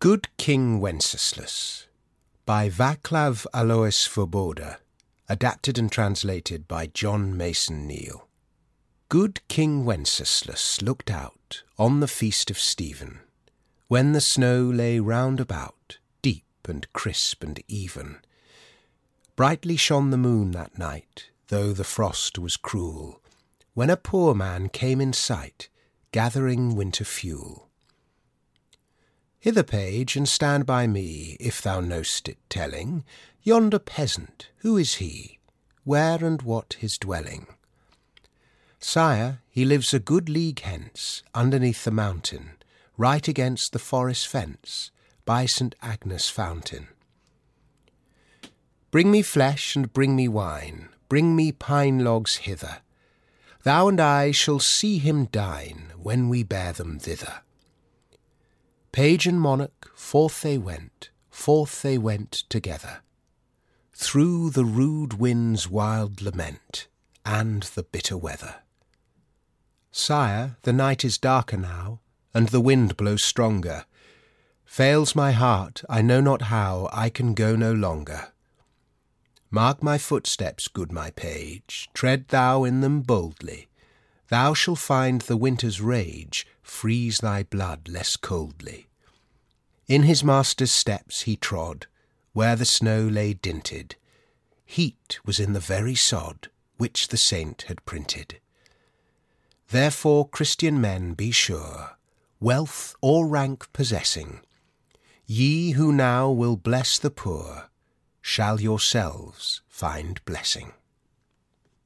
Good King Wenceslas by Vaclav Alois Svoboda, adapted and translated by John Mason Neale. Good King Wenceslas looked out on the feast of Stephen, when the snow lay round about, deep and crisp and even. Brightly shone the moon that night, though the frost was cruel, when a poor man came in sight, gathering winter fuel. Hither, page, and stand by me, if thou know'st it telling, yonder peasant, who is he? Where and what his dwelling? Sire, he lives a good league hence, underneath the mountain, right against the forest fence, by St. Agnes fountain. Bring me flesh and bring me wine, bring me pine logs hither. Thou and I shall see him dine when we bear them thither. Page and monarch, forth they went, forth they went together, through the rude wind's wild lament, and the bitter weather. Sire, the night is darker now, and the wind blows stronger. Fails my heart, I know not how I can go no longer. Mark my footsteps, good my page, tread thou in them boldly. Thou shalt find the winter's rage freeze thy blood less coldly. In his master's steps he trod, where the snow lay dinted. Heat was in the very sod which the saint had printed. Therefore, Christian men, be sure, wealth or rank possessing, ye who now will bless the poor, shall yourselves find blessing.